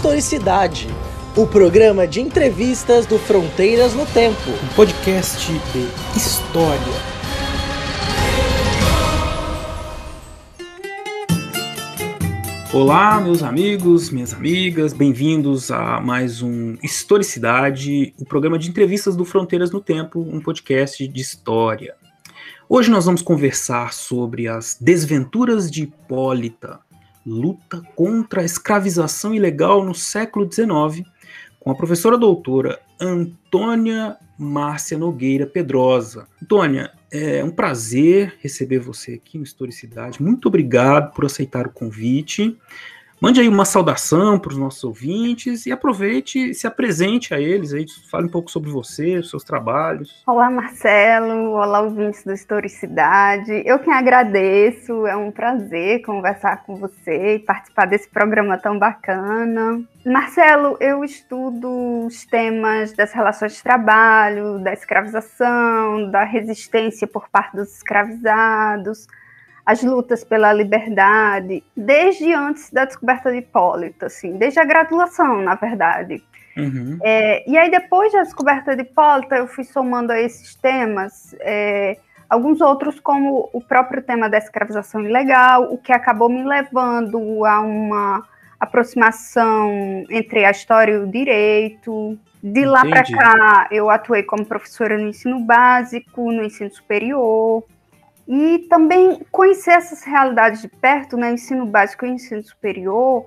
Historicidade, o programa de entrevistas do Fronteiras no Tempo. Um podcast de história. Olá, meus amigos, minhas amigas, bem-vindos a mais um Historicidade, o programa de entrevistas do Fronteiras no Tempo, um podcast de história. Hoje nós vamos conversar sobre as desventuras de Hipólita, luta contra a escravização ilegal no século XIX, com a professora doutora Antônia Márcia Nogueira Pedrosa. Antônia, é um prazer receber você aqui no Historicidade. Muito obrigado por aceitar o convite. Mande aí uma saudação para os nossos ouvintes e aproveite, se apresente a eles aí, fale um pouco sobre você, os seus trabalhos. Olá, Marcelo. Olá, ouvintes do Historicidade. Eu quem agradeço, é um prazer conversar com você e participar desse programa tão bacana. Marcelo, eu estudo os temas das relações de trabalho, da escravização, da resistência por parte dos escravizados, as lutas pela liberdade, desde antes da descoberta de Hipólito, assim, desde a graduação, na verdade. Uhum. É, e aí, depois da descoberta de Hipólito, eu fui somando a esses temas é, alguns outros, como o próprio tema da escravização ilegal, o que acabou me levando a uma aproximação entre a história e o direito. De lá para cá, eu atuei como professora no ensino básico, no ensino superior. E também conhecer essas realidades de perto, né, ensino básico e ensino superior,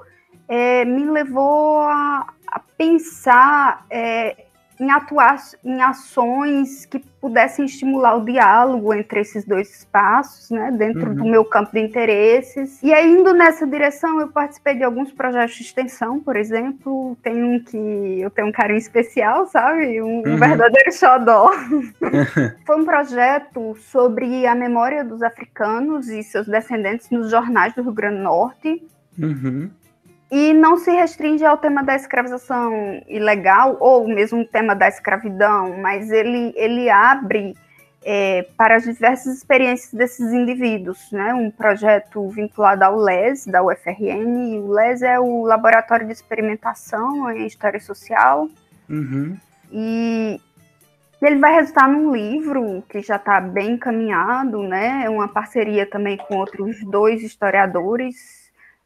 é, me levou a, a pensar é, em atuar em ações que pudessem estimular o diálogo entre esses dois espaços, né, dentro uhum. do meu campo de interesses. E aí, indo nessa direção, eu participei de alguns projetos de extensão, por exemplo, tem um que eu tenho um carinho especial, sabe? Um, uhum. um verdadeiro xodó. Foi um projeto sobre a memória dos africanos e seus descendentes nos jornais do Rio Grande do Norte. Uhum. E não se restringe ao tema da escravização ilegal, ou mesmo o tema da escravidão, mas ele, ele abre é, para as diversas experiências desses indivíduos. Né? Um projeto vinculado ao LES, da UFRN, e o LES é o Laboratório de Experimentação em História Social. Uhum. E ele vai resultar num livro que já está bem encaminhado, né? É uma parceria também com outros dois historiadores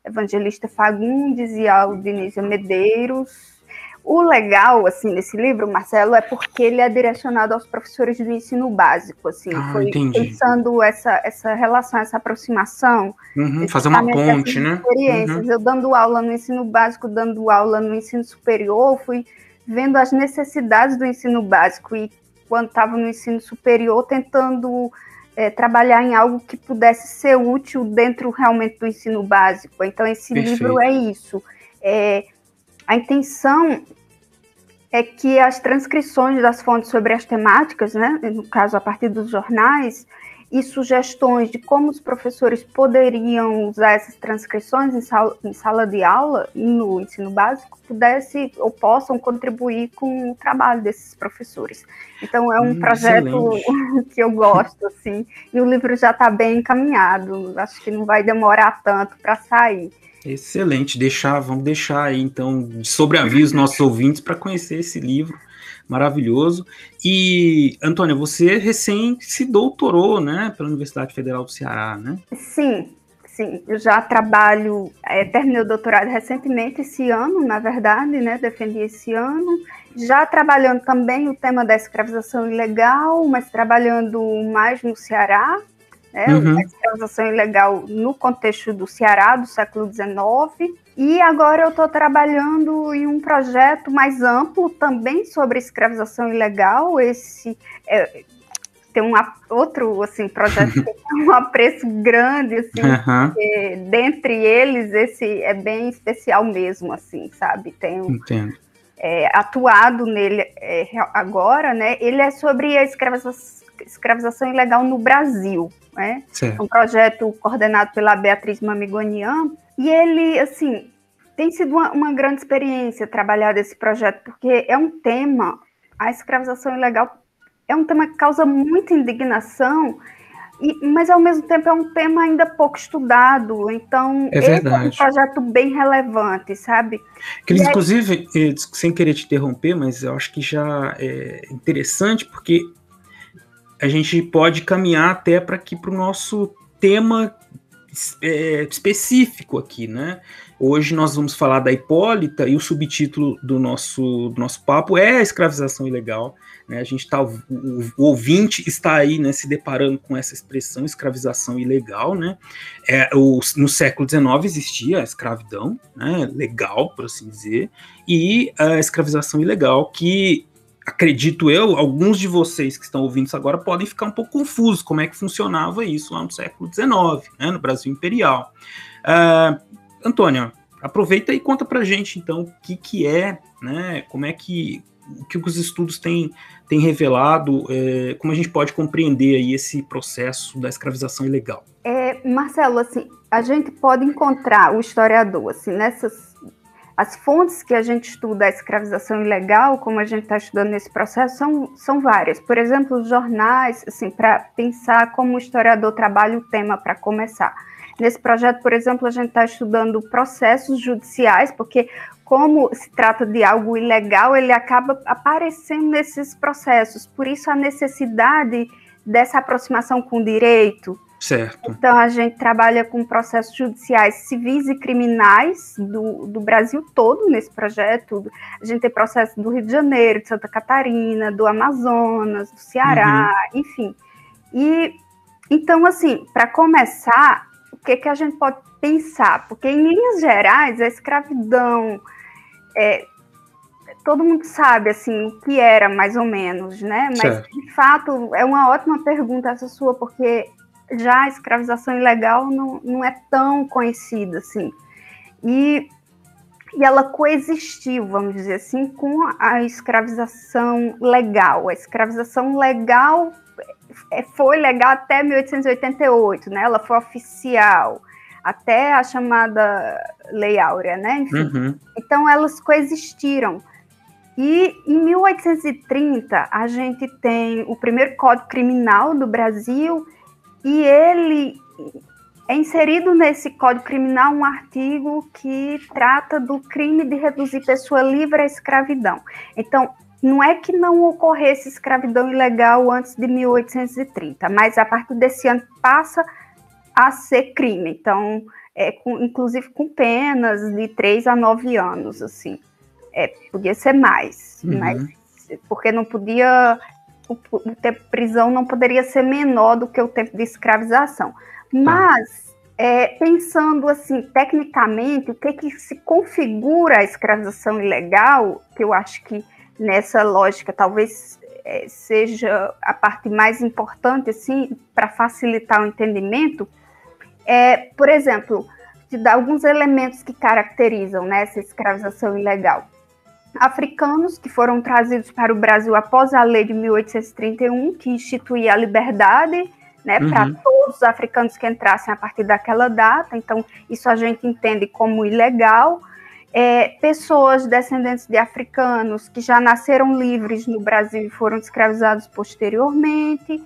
Evangelista Fagundes e Aldinísia Medeiros. O legal, assim, nesse livro, Marcelo, é porque ele é direcionado aos professores do ensino básico, assim, ah, foi entendi. pensando essa, essa relação, essa aproximação. Uhum, fazer uma ponte, né? Experiências. Uhum. Eu dando aula no ensino básico, dando aula no ensino superior, fui vendo as necessidades do ensino básico e quando estava no ensino superior, tentando é, trabalhar em algo que pudesse ser útil dentro realmente do ensino básico. Então, esse Perfeito. livro é isso. É, a intenção é que as transcrições das fontes sobre as temáticas, né, no caso a partir dos jornais, e sugestões de como os professores poderiam usar essas transcrições em sala, em sala de aula, no ensino básico, pudesse ou possam contribuir com o trabalho desses professores. Então é um hum, projeto excelente. que eu gosto, assim, e o livro já está bem encaminhado, acho que não vai demorar tanto para sair. Excelente, deixar, vamos deixar aí então de sobreaviso nossos ouvintes para conhecer esse livro maravilhoso. E, Antônia, você recém se doutorou, né, pela Universidade Federal do Ceará, né? Sim, sim. Eu já trabalho, é, terminei o doutorado recentemente, esse ano, na verdade, né, defendi esse ano. Já trabalhando também o tema da escravização ilegal, mas trabalhando mais no Ceará, né, uhum. a escravização ilegal no contexto do Ceará do século XIX. E agora eu estou trabalhando em um projeto mais amplo também sobre escravização ilegal. Esse é, tem um outro assim projeto que tem um apreço grande assim. Uhum. dentre eles esse é bem especial mesmo assim, sabe? Tem um, é, atuado nele é, agora, né? Ele é sobre a escravização, escravização ilegal no Brasil, né? Certo. É um projeto coordenado pela Beatriz Mamigonian e ele, assim, tem sido uma, uma grande experiência trabalhar desse projeto, porque é um tema, a escravização ilegal é um tema que causa muita indignação, e, mas ao mesmo tempo é um tema ainda pouco estudado, então é, verdade. é um projeto bem relevante, sabe? Aí... inclusive, eh, sem querer te interromper, mas eu acho que já é interessante porque a gente pode caminhar até para aqui para o nosso tema é, específico aqui, né? Hoje nós vamos falar da Hipólita e o subtítulo do nosso, do nosso papo é a escravização ilegal. Né? A gente está, o, o, ouvinte está aí né, se deparando com essa expressão escravização ilegal. Né? É, o, no século XIX existia a escravidão né, legal, por assim dizer, e a escravização ilegal que acredito eu, alguns de vocês que estão ouvindo isso agora podem ficar um pouco confusos como é que funcionava isso lá no século XIX, né, no Brasil Imperial. Uh, Antônia, aproveita e conta pra gente então o que, que é, né, como é que o que os estudos têm, têm revelado, é, como a gente pode compreender aí esse processo da escravização ilegal? É, Marcelo, assim, a gente pode encontrar o historiador assim, nessas as fontes que a gente estuda a escravização ilegal, como a gente está estudando nesse processo, são, são várias. Por exemplo, os jornais, assim, para pensar como o historiador trabalha o tema para começar. Nesse projeto, por exemplo, a gente está estudando processos judiciais, porque como se trata de algo ilegal, ele acaba aparecendo nesses processos. Por isso a necessidade dessa aproximação com o direito, Certo. Então, a gente trabalha com processos judiciais civis e criminais do, do Brasil todo nesse projeto. A gente tem processos do Rio de Janeiro, de Santa Catarina, do Amazonas, do Ceará, uhum. enfim. E então, assim, para começar, o que, que a gente pode pensar? Porque, em linhas gerais, a escravidão. É, todo mundo sabe assim o que era mais ou menos, né? Mas certo. de fato é uma ótima pergunta essa sua, porque já a escravização ilegal não, não é tão conhecida assim. E, e ela coexistiu, vamos dizer assim, com a escravização legal. A escravização legal é, foi legal até 1888, né? Ela foi oficial até a chamada Lei Áurea, né? Enfim, uhum. Então elas coexistiram. E em 1830 a gente tem o primeiro Código Criminal do Brasil e ele é inserido nesse Código Criminal um artigo que trata do crime de reduzir pessoa livre à escravidão. Então, não é que não ocorresse escravidão ilegal antes de 1830, mas a partir desse ano passa a ser crime. Então, é com, inclusive com penas de 3 a 9 anos, assim. É, podia ser mais, uhum. mas porque não podia o, o tempo de prisão não poderia ser menor do que o tempo de escravização. Mas, é, pensando assim, tecnicamente, o que, que se configura a escravização ilegal, que eu acho que nessa lógica talvez é, seja a parte mais importante, assim, para facilitar o entendimento, é, por exemplo, de dar alguns elementos que caracterizam né, essa escravização ilegal africanos que foram trazidos para o Brasil após a lei de 1831, que instituía a liberdade né, uhum. para todos os africanos que entrassem a partir daquela data. Então, isso a gente entende como ilegal. É, pessoas descendentes de africanos que já nasceram livres no Brasil e foram escravizados posteriormente.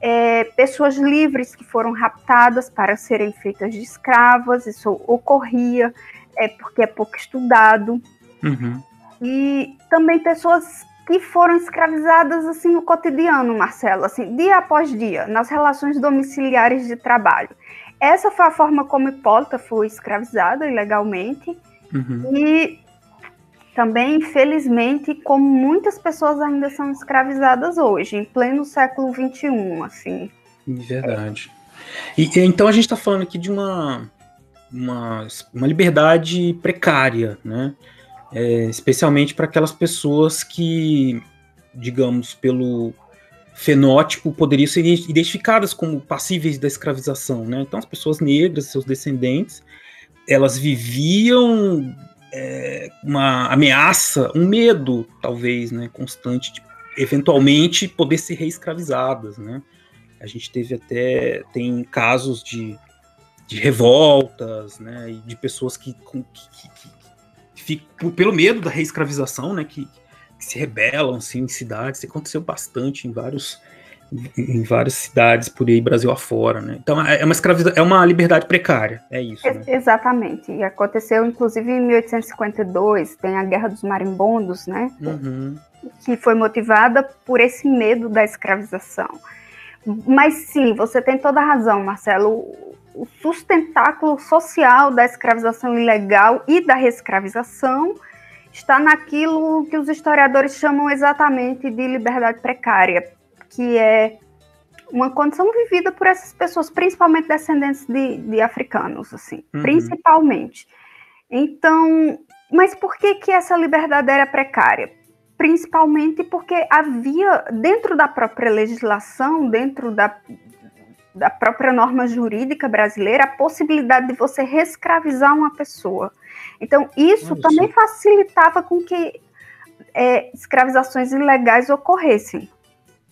É, pessoas livres que foram raptadas para serem feitas de escravas, isso ocorria, é, porque é pouco estudado. Uhum e também pessoas que foram escravizadas assim no cotidiano, Marcelo, assim, dia após dia, nas relações domiciliares de trabalho. Essa foi a forma como Hipólita foi escravizada ilegalmente uhum. e também, infelizmente, como muitas pessoas ainda são escravizadas hoje, em pleno século XXI, assim. Verdade. E, então a gente está falando aqui de uma, uma, uma liberdade precária, né? É, especialmente para aquelas pessoas que, digamos, pelo fenótipo poderiam ser identificadas como passíveis da escravização, né? Então as pessoas negras, seus descendentes, elas viviam é, uma ameaça, um medo, talvez, né, constante de eventualmente poder ser reescravizadas, né? A gente teve até tem casos de, de revoltas, né, de pessoas que, que, que, fico, pelo medo da reescravização, né, que, que, se rebelam assim, em cidades, isso aconteceu bastante em vários em várias cidades por aí, Brasil afora, né? Então é, é uma escravidão, é uma liberdade precária, é isso. Né? Exatamente. E aconteceu, inclusive, em 1852, tem a Guerra dos Marimbondos, né? Uhum. Que foi motivada por esse medo da escravização. Mas sim, você tem toda a razão, Marcelo. O sustentáculo social da escravização ilegal e da reescravização está naquilo que os historiadores chamam exatamente de liberdade precária, que é uma condição vivida por essas pessoas, principalmente descendentes de, de africanos, assim, uhum. principalmente. Então, mas por que que essa liberdade era precária? Principalmente porque havia, dentro da própria legislação, dentro da, da própria norma jurídica brasileira, a possibilidade de você reescravizar uma pessoa. Então, isso também facilitava com que é, escravizações ilegais ocorressem.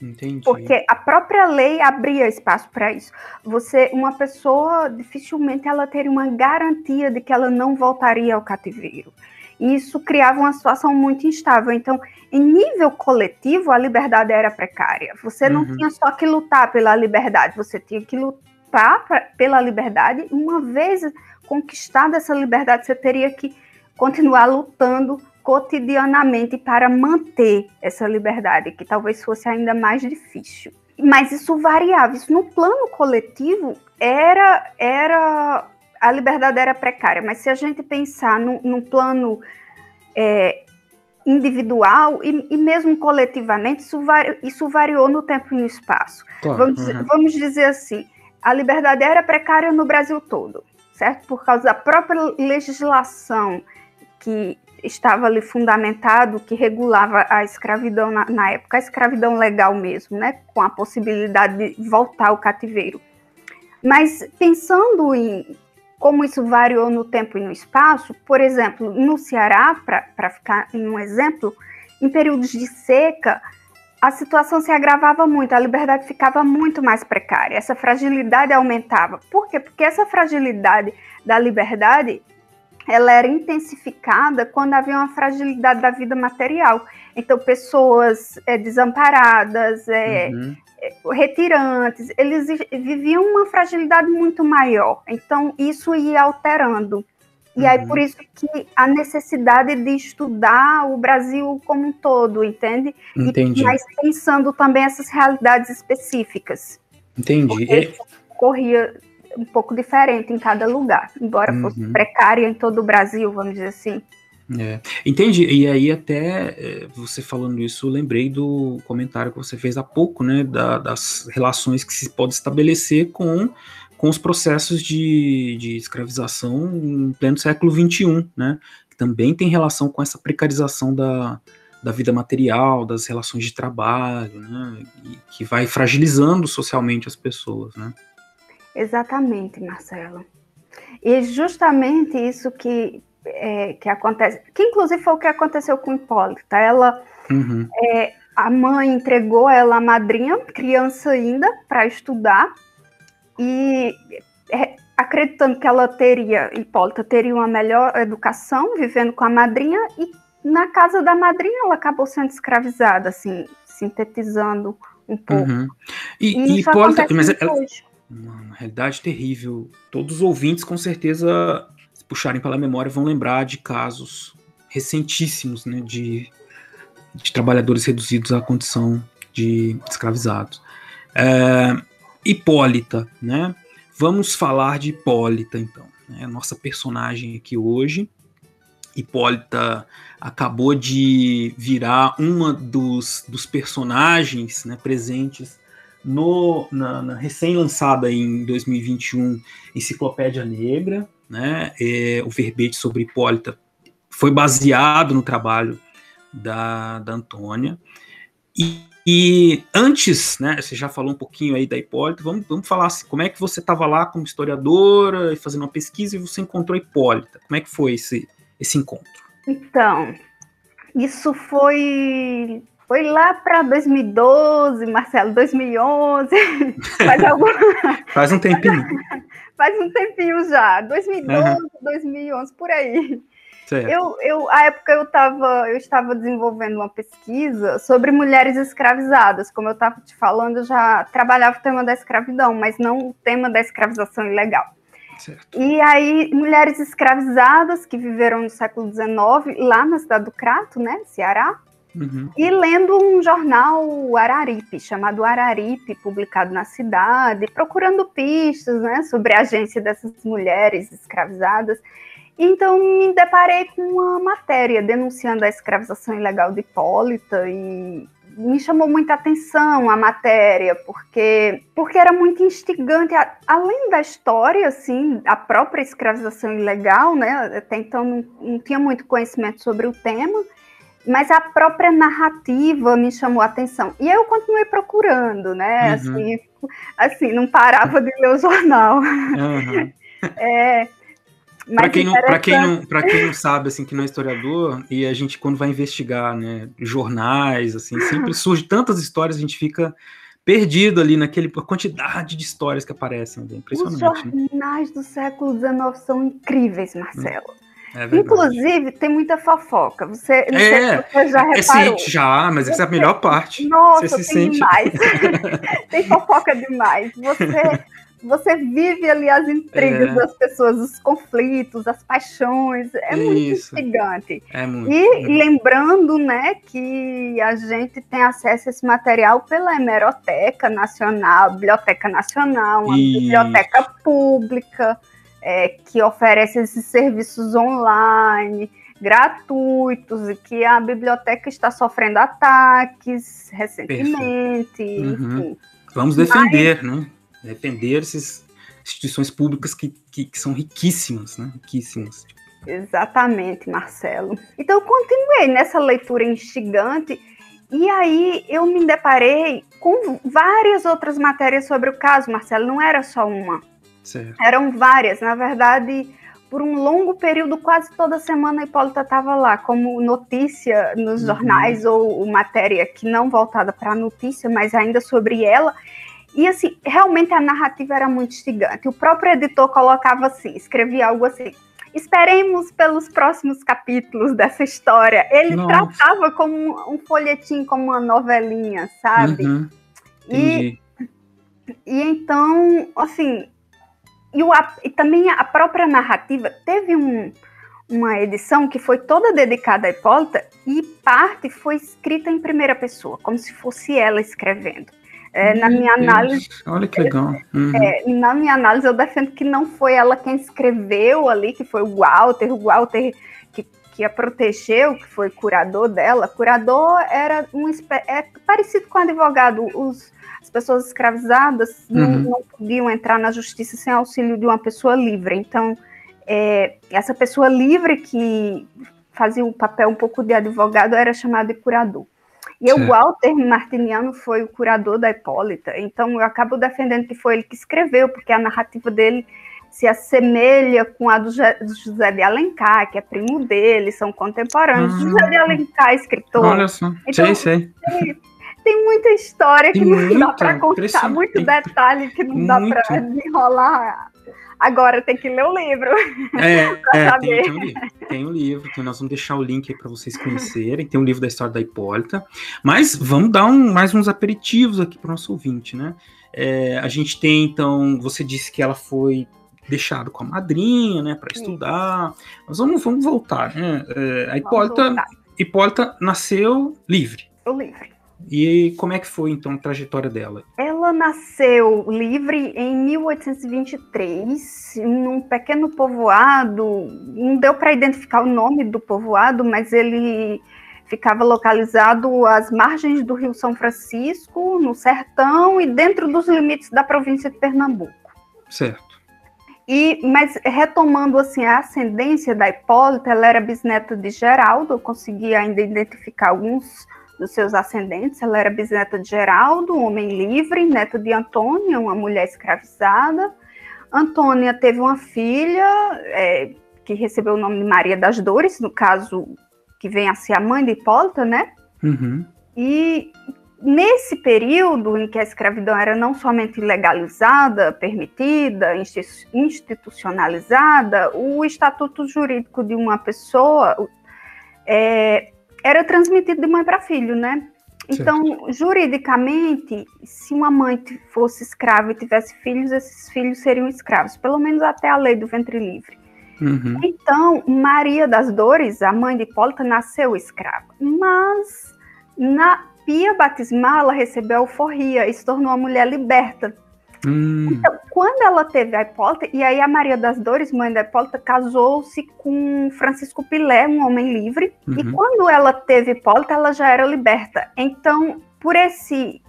Entendi. Porque a própria lei abria espaço para isso. Você, uma pessoa, dificilmente ela teria uma garantia de que ela não voltaria ao cativeiro. E isso criava uma situação muito instável. Então, em nível coletivo, a liberdade era precária. Você não uhum. tinha só que lutar pela liberdade, você tinha que lutar pra, pela liberdade. Uma vez conquistada essa liberdade, você teria que continuar lutando cotidianamente para manter essa liberdade, que talvez fosse ainda mais difícil. Mas isso variava, isso no plano coletivo era, era a liberdade era precária, mas se a gente pensar no, no plano é, individual e, e, mesmo coletivamente, isso, vari, isso, variou no tempo e no espaço. Claro, vamos, uhum. vamos dizer assim, a liberdade era precária no Brasil todo, certo? Por causa da própria legislação que estava ali fundamentado que regulava a escravidão na, na, época, a escravidão legal mesmo, né, com a possibilidade de voltar ao cativeiro. Mas pensando em como isso variou no tempo e no espaço, por exemplo, no Ceará, para ficar em um exemplo, em períodos de seca, a situação se agravava muito, a liberdade ficava muito mais precária, essa fragilidade aumentava. Por quê? Porque essa fragilidade da liberdade ela era intensificada quando havia uma fragilidade da vida material. Então, pessoas é, desamparadas, é, uhum. é, retirantes, eles viviam uma fragilidade muito maior. Então, isso ia alterando. E uhum. aí, por isso que a necessidade de estudar o Brasil como um todo, entende? Entendi. E, mas pensando também essas realidades específicas. Entendi. Porque corria um pouco diferente em cada lugar, embora uhum. fosse precária em todo o Brasil, vamos dizer assim. É, entendi. E aí, até é, você falando isso, eu lembrei do comentário que você fez há pouco, né? Da, das relações que se pode estabelecer com, com os processos de, de escravização em pleno século XXI, né? Que também tem relação com essa precarização da, da vida material, das relações de trabalho, né? E que vai fragilizando socialmente as pessoas, né? Exatamente, Marcelo. E justamente isso que, é, que acontece, que inclusive foi o que aconteceu com Hipólita. Ela, uhum. é, a mãe entregou ela a madrinha, criança ainda, para estudar, e é, acreditando que ela teria, Hipólita teria uma melhor educação, vivendo com a madrinha, e na casa da madrinha ela acabou sendo escravizada, assim, sintetizando um pouco. Uhum. E, e, e Hipólita, mas ela, uma realidade terrível. Todos os ouvintes, com certeza, se puxarem pela memória, vão lembrar de casos recentíssimos né, de, de trabalhadores reduzidos à condição de escravizados. É, Hipólita, né? Vamos falar de Hipólita, então. Né, nossa personagem aqui hoje. Hipólita acabou de virar uma dos, dos personagens né, presentes no, na, na recém-lançada em 2021 Enciclopédia Negra, né, é, o verbete sobre Hipólita foi baseado no trabalho da, da Antônia. E, e, antes, né, você já falou um pouquinho aí da Hipólita, vamos, vamos falar assim, como é que você estava lá como historiadora, fazendo uma pesquisa e você encontrou Hipólita? Como é que foi esse, esse encontro? Então, isso foi foi lá para 2012, Marcelo, 2011. Faz, algum... Faz um tempinho. Faz um tempinho já. 2012, uhum. 2011, por aí. Eu, eu, a época eu, tava, eu estava desenvolvendo uma pesquisa sobre mulheres escravizadas. Como eu estava te falando, eu já trabalhava o tema da escravidão, mas não o tema da escravização ilegal. Certo. E aí, mulheres escravizadas que viveram no século XIX, lá na cidade do Crato, né, Ceará, Uhum. E lendo um jornal Araripe, chamado Araripe, publicado na cidade, procurando pistas né, sobre a agência dessas mulheres escravizadas. Então, me deparei com uma matéria denunciando a escravização ilegal de Hipólita e me chamou muita atenção a matéria, porque, porque era muito instigante, além da história, assim, a própria escravização ilegal, né, até então não, não tinha muito conhecimento sobre o tema, mas a própria narrativa me chamou a atenção. E eu continuei procurando, né? Uhum. Assim, assim, não parava de ler o jornal. Uhum. É, para quem, não, quem, não, quem não sabe, assim, que não é historiador, e a gente, quando vai investigar, né, jornais, assim, sempre surge tantas histórias, a gente fica perdido ali naquele quantidade de histórias que aparecem. É impressionante. Os né? jornais né? do século XIX são incríveis, Marcelo. É Inclusive, tem muita fofoca. Você, não é, se você já é, reparou. É, já, mas essa é a melhor parte. Nossa, você se tem sente... demais. tem fofoca demais. Você, você vive ali as intrigas é. das pessoas, os conflitos, as paixões. É Isso. muito instigante. É muito. E lembrando, né, que a gente tem acesso a esse material pela Hemeroteca Nacional, Biblioteca Nacional, uma Isso. biblioteca pública é, que oferece esses serviços online gratuitos e que a biblioteca está sofrendo ataques recentemente. Uhum. Vamos defender, Mas... né? Defender essas instituições públicas que, que, que, são riquíssimas, né? Riquíssimas. Exatamente, Marcelo. Então, eu continuei nessa leitura instigante e aí eu me deparei com várias outras matérias sobre o caso, Marcelo. Não era só uma. Certo. Eram várias, na verdade, por um longo período, quase toda semana a Hipólita estava lá, como notícia nos uhum. jornais ou matéria que não voltada para a notícia, mas ainda sobre ela. E assim, realmente a narrativa era muito instigante. O próprio editor colocava assim, escrevia algo assim: esperemos pelos próximos capítulos dessa história. Ele Nossa. tratava como um, folhetim, como uma novelinha, sabe? Uhum. E, e então, assim, e, o, e também a própria narrativa teve um, uma edição que foi toda dedicada a Hipólita e parte foi escrita em primeira pessoa, como se fosse ela escrevendo. É, na minha Deus, análise. Olha que legal. Uhum. É, na minha análise, eu defendo que não foi ela quem escreveu ali, que foi o Walter, o Walter que, que a protegeu, que foi curador dela. Curador era um é parecido com advogado. Os, as pessoas escravizadas uhum. não, não, podiam entrar na justiça sem auxílio de uma pessoa livre. Então, é, essa pessoa livre que fazia o um papel um pouco de advogado era chamada de curador. E o Walter Martiniano foi o curador da Hipólita, então eu acabo defendendo que foi ele que escreveu, porque a narrativa dele se assemelha com a do José de Alencar, que é primo dele, são contemporâneos. Uhum. José de Alencar, escritor. Olha só, então, sei, sei. Tem, muita história que tem não muita, dá para contar, muito detalhe que não dá para enrolar Agora tem que ler o livro. É, é tem, tem, um livro. Tem um livro, que nós vamos deixar o link aí para vocês conhecerem. Tem um livro da história da Hipólita. Mas vamos dar um, mais uns aperitivos aqui para o nosso ouvinte, né? É, a gente tem, então, você disse que ela foi deixada com a madrinha, né, para estudar. Mas vamos, vamos voltar, né? É, a Hipólita, Hipólita nasceu livre. O livre. E como é que foi então a trajetória dela? Ela nasceu livre em 1823, num pequeno povoado. Não deu para identificar o nome do povoado, mas ele ficava localizado às margens do Rio São Francisco, no sertão e dentro dos limites da província de Pernambuco. Certo. E, mas retomando assim a ascendência da Hipólita, ela era bisneta de Geraldo, eu consegui ainda identificar alguns dos seus ascendentes. Ela era bisneta de Geraldo, um homem livre, neto de Antônia, uma mulher escravizada. Antônia teve uma filha é, que recebeu o nome de Maria das Dores, no caso, que vem a ser a mãe de Hipólita, né? Uhum. E nesse período em que a escravidão era não somente legalizada, permitida, institucionalizada, o estatuto jurídico de uma pessoa é, era transmitido de mãe para filho, né? Então, certo. juridicamente, se uma mãe fosse escrava e tivesse filhos, esses filhos seriam escravos, pelo menos até a lei do ventre livre. Uhum. Então, Maria das Dores, a mãe de Hipólita, nasceu escrava, mas na pia batismal ela recebeu a alforria e se tornou uma mulher liberta. Hum. Então, quando ela teve a Hipólita, e aí a Maria das Dores, mãe da Hipólita, casou-se com Francisco Pilé, um homem livre, uhum. e quando ela teve Hipólita, ela já era liberta. Então, por esse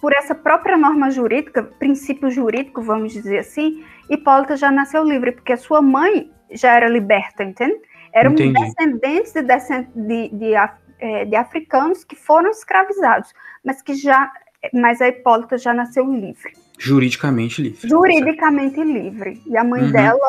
por essa própria norma jurídica, princípio jurídico, vamos dizer assim, Hipólita já nasceu livre, porque a sua mãe já era liberta, entende? Eram Entendi. descendentes de, de, de, é, de, africanos que foram escravizados, mas que já, mas a Hipólita já nasceu livre. Juridicamente livre. Juridicamente livre. E a mãe uhum. dela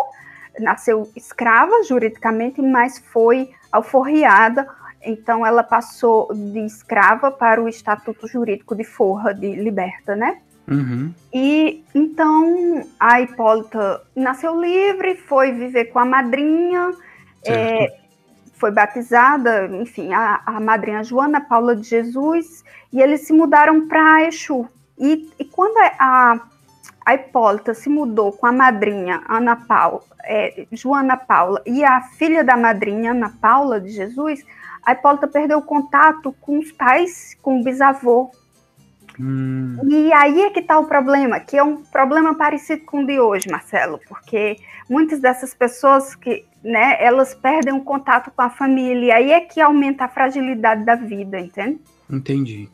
nasceu escrava juridicamente, mas foi alforriada. Então ela passou de escrava para o estatuto jurídico de forra, de liberta, né? Uhum. E então a Hipólita nasceu livre, foi viver com a madrinha, é, foi batizada, enfim, a, a, madrinha Joana Paula de Jesus, e eles se mudaram para Exu. E, e quando a, a Hipólita se mudou com a madrinha Ana Paula, é, Joana Paula e a filha da madrinha Ana Paula de Jesus, a Hipólita perdeu contato com os pais, com o bisavô. Hum. E aí é que está o problema, que é um problema parecido com o de hoje, Marcelo, porque muitas dessas pessoas que, né, elas perdem o contato com a família, e aí é que aumenta a fragilidade da vida, entende? Entendi.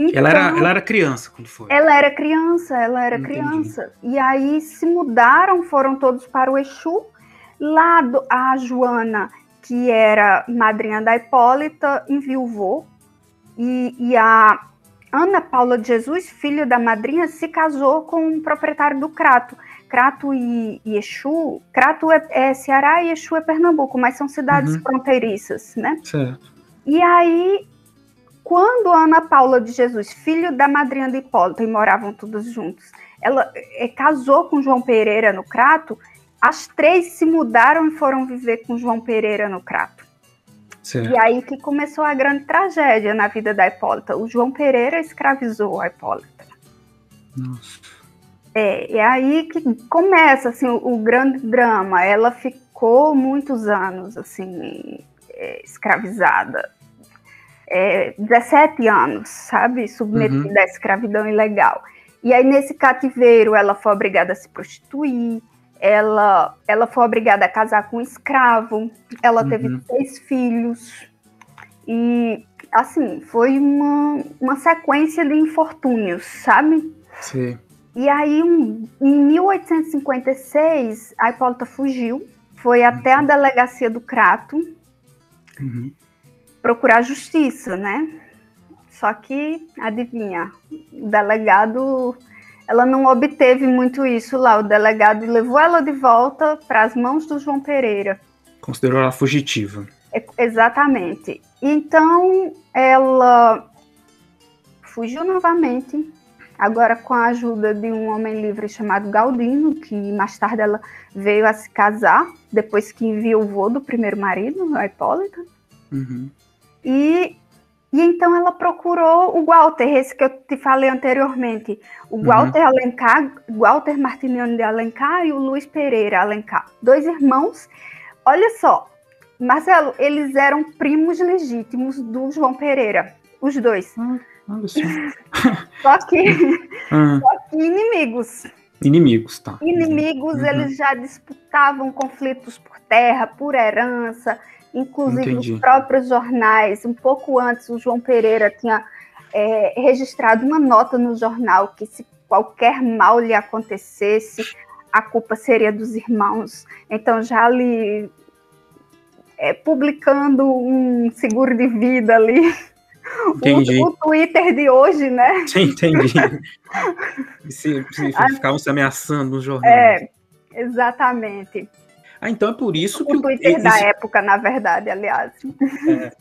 Então, ela, era, ela era criança quando foi? Ela era criança, ela era Entendi. criança. E aí se mudaram, foram todos para o Exu. Lá do, a Joana, que era madrinha da Hipólita, enviuvou. E, e a Ana Paula de Jesus, filha da madrinha, se casou com o um proprietário do Crato. Crato e, e Exu, Crato é, é, Ceará e Exu é Pernambuco, mas são cidades uhum. fronteiriças, né? Certo. E aí quando Ana Paula de Jesus, filho da madrinha de Hipólito, e moravam todos juntos, ela é, casou com João Pereira no Crato, as três se mudaram e foram viver com João Pereira no Crato. Certo. E aí que começou a grande tragédia na vida da Hipólita. O João Pereira escravizou a Hipólita. Nossa. É, é aí que começa assim, o, o grande drama. Ela ficou muitos anos assim é, escravizada é, 17 anos, sabe? Submetida uhum. à escravidão ilegal. E aí, nesse cativeiro, ela foi obrigada a se prostituir, ela, ela foi obrigada a casar com um escravo, ela uhum. teve seis filhos. E, assim, foi uma, uma sequência de infortúnios, sabe? Sim. E aí, um, em 1856, a Hipólita fugiu, foi até a uhum. delegacia do Crato. Uhum procurar justiça, né? Só que, adivinha, o delegado, ela não obteve muito isso lá. O delegado levou ela de volta para as mãos do João Pereira. Considerou ela fugitiva. É, exatamente. Então, ela fugiu novamente, agora com a ajuda de um homem livre chamado Galdino, que mais tarde ela veio a se casar, depois que enviou o vô do primeiro marido, a Hipólita. Uhum. E, e então ela procurou o Walter, esse que eu te falei anteriormente. O uhum. Walter Alencar, Walter Martiniano de Alencar e o Luiz Pereira Alencar. Dois irmãos. Olha só, Marcelo, eles eram primos legítimos do João Pereira. Os dois. Ah, só, que, ah. só que inimigos. Inimigos, tá. Inimigos, uhum. eles já disputavam conflitos por terra, por herança, inclusive Entendi. os próprios jornais. Um pouco antes, o João Pereira tinha é, registrado uma nota no jornal que se qualquer mal lhe acontecesse, a culpa seria dos irmãos. Então, já ali é, publicando um seguro de vida ali. Entendi. O, o Twitter de hoje, né? Entendi. se, se ficavam se ameaçando no jornal. É, exatamente. Ah, então é por isso o que. O Twitter da época, na verdade, aliás. É.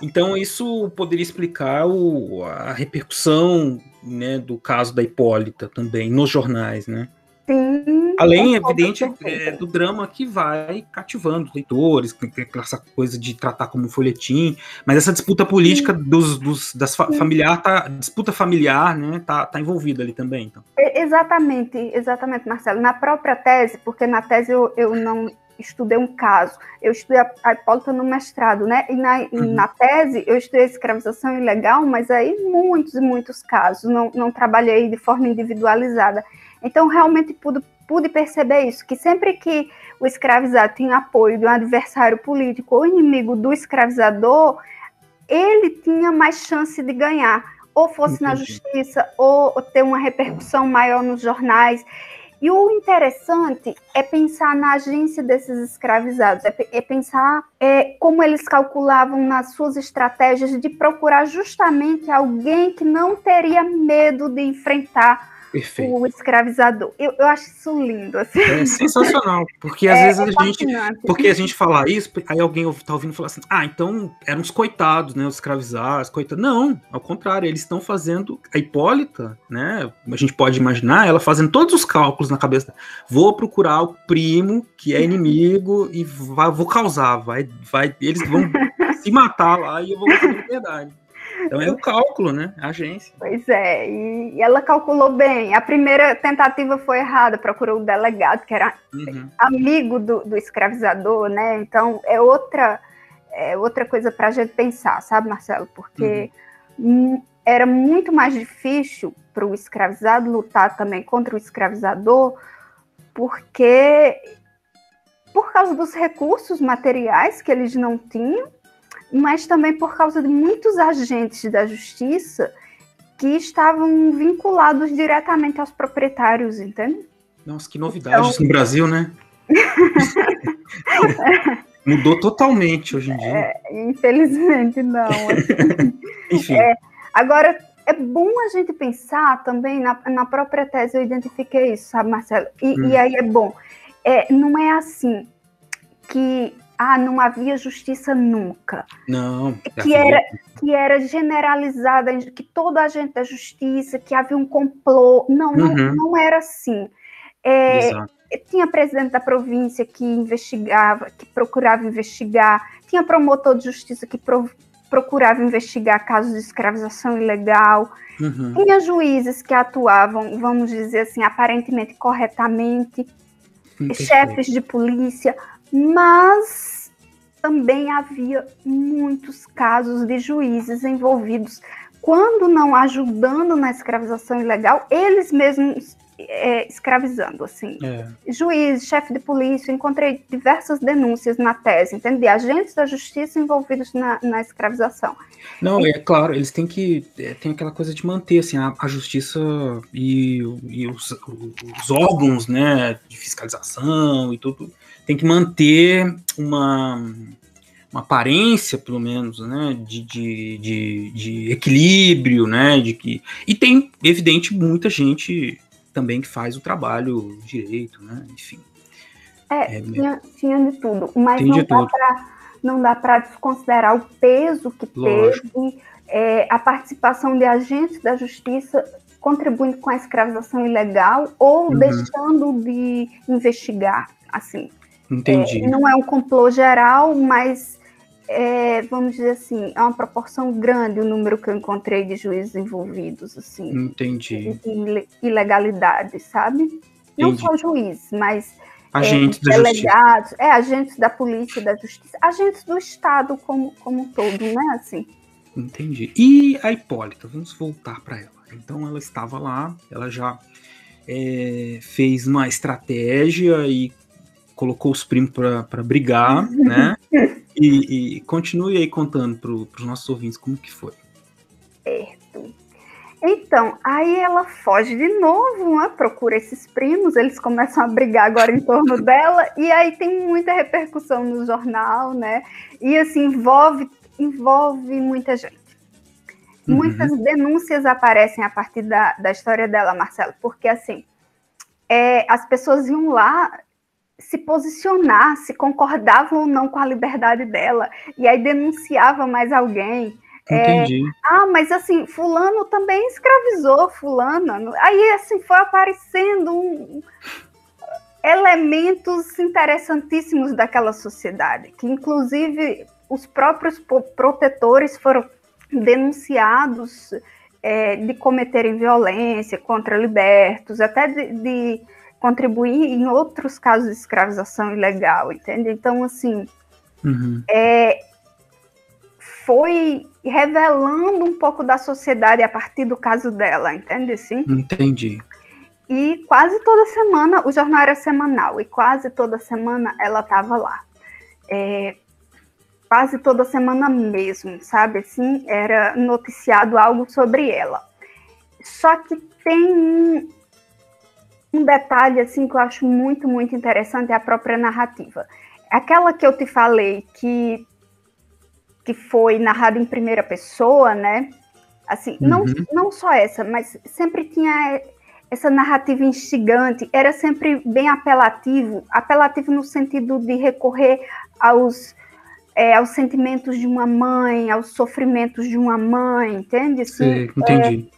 Então isso poderia explicar o, a repercussão né, do caso da Hipólita também nos jornais, né? Sim. Além, evidente, é, do drama que vai cativando leitores, essa coisa de tratar como um folhetim, mas essa disputa política dos, dos, das fa familiar, tá, disputa familiar, né, tá, tá envolvida ali também. Então. Exatamente, exatamente, Marcelo. Na própria tese, porque na tese eu, eu não estudei um caso. Eu estudei a, a Hipólita no mestrado, né? E na, uhum. na tese eu estudei escravização ilegal, mas aí muitos e muitos casos. Não, não trabalhei de forma individualizada. Então realmente pude, pude perceber isso, que sempre que o escravizado tinha apoio de um adversário político ou inimigo do escravizador, ele tinha mais chance de ganhar, ou fosse Entendi. na justiça, ou ter uma repercussão maior nos jornais. E o interessante é pensar na agência desses escravizados, é, é pensar é, como eles calculavam nas suas estratégias de procurar justamente alguém que não teria medo de enfrentar Perfeito. o escravizador. Eu, eu acho isso lindo. Assim. É sensacional, porque às é, vezes é a gente, porque a gente fala isso, aí alguém tá ouvindo falar assim, ah, então eram os coitados, né, os escravizados, coitados. Não, ao contrário, eles estão fazendo a Hipólita, né, a gente pode imaginar ela fazendo todos os cálculos na cabeça. Vou procurar o primo que é inimigo e vai, vou causar, vai, vai, eles vão se matar lá e eu vou ter liberdade. Então é o cálculo, né? A agência. Pois é, e, e, ela calculou bem. A primeira tentativa foi errada, procurou o delegado, que era uhum. amigo do, do, escravizador, né? Então é outra, é outra coisa para a gente pensar, sabe, Marcelo? Porque uhum. era muito mais difícil para o escravizado lutar também contra o escravizador, porque por causa dos recursos materiais que eles não tinham mas também por causa de muitos agentes da justiça que estavam vinculados diretamente aos proprietários, entende? Nossa, que novidade então... no Brasil, né? Mudou totalmente hoje em dia. É, infelizmente, não. Enfim. É, agora, é bom a gente pensar também, na, na própria tese eu identifiquei isso, sabe, Marcelo? E, hum. e aí é bom. É, não é assim que ah, não havia justiça nunca. Não. Que era, que era generalizada, que todo agente da justiça, que havia um complô. Não, uhum. não, não era assim. É, tinha presidente da província que investigava, que procurava investigar, tinha promotor de justiça que pro, procurava investigar casos de escravização ilegal, uhum. tinha juízes que atuavam, vamos dizer assim, aparentemente corretamente, Entendi. chefes de polícia, mas também havia muitos casos de juízes envolvidos, quando não ajudando na escravização ilegal, eles mesmos é, escravizando, assim. É. Juiz, chefe de polícia, encontrei diversas denúncias na tese, entende? De agentes da justiça envolvidos na, na escravização. Não, e, é claro, eles têm que, é, tem aquela coisa de manter, assim, a, a justiça e, e os, os, órgãos, né, de fiscalização e tudo, tem que manter uma, uma aparência, pelo menos, né, de, de, de, de, equilíbrio, né, de que e tem evidente muita gente também que faz o trabalho direito, né, enfim. É, é tinha, tinha, de tudo, mas não dá, pra, não dá para desconsiderar o peso que Lógico. teve é, a participação de agentes da justiça contribuindo com a escravização ilegal ou uhum. deixando de investigar, assim. Entendi. É, não é um complô geral, mas é, vamos dizer assim, é uma proporção grande o número que eu encontrei de juízes envolvidos, assim. Entendi. Em ilegalidade, sabe? Entendi. Não só juízes, mas agentes é, delegados, é, agentes da polícia, da justiça, agentes do Estado como, como um todo, né? Assim. Entendi. E a Hipólita, vamos voltar para ela. Então ela estava lá, ela já é, fez uma estratégia e colocou os primos para brigar, né? E, e, continue aí contando para os nossos ouvintes como que foi. Certo. Então, aí ela foge de novo, né? procura esses primos, eles começam a brigar agora em torno dela, e aí tem muita repercussão no jornal, né? E assim, envolve, envolve muita gente. Uhum. Muitas denúncias aparecem a partir da, da história dela, Marcelo, porque assim, é, as pessoas iam lá se posicionar, se concordava ou não com a liberdade dela, e aí denunciava mais alguém. Entendi. É, ah, mas assim, fulano também escravizou fulana. Aí assim foi aparecendo um, elementos interessantíssimos daquela sociedade, que inclusive os próprios protetores foram denunciados é, de cometerem violência contra libertos, até de, de, contribuir em outros casos de escravização ilegal, entende? Então, assim, uhum. é, foi revelando um pouco da sociedade a partir do caso dela, entende? Sim? Entendi. E quase toda semana, o jornal era semanal, e quase toda semana ela estava lá. É, quase toda semana mesmo, sabe? Assim, era noticiado algo sobre ela. Só que tem um, um detalhe assim que eu acho muito, muito interessante é a própria narrativa. Aquela que eu te falei que que foi narrada em primeira pessoa, né? Assim, uhum. não, não só essa, mas sempre tinha essa narrativa instigante, era sempre bem apelativo, apelativo no sentido de recorrer aos é, aos sentimentos de uma mãe, aos sofrimentos de uma mãe, entende? Sim, entendi. É,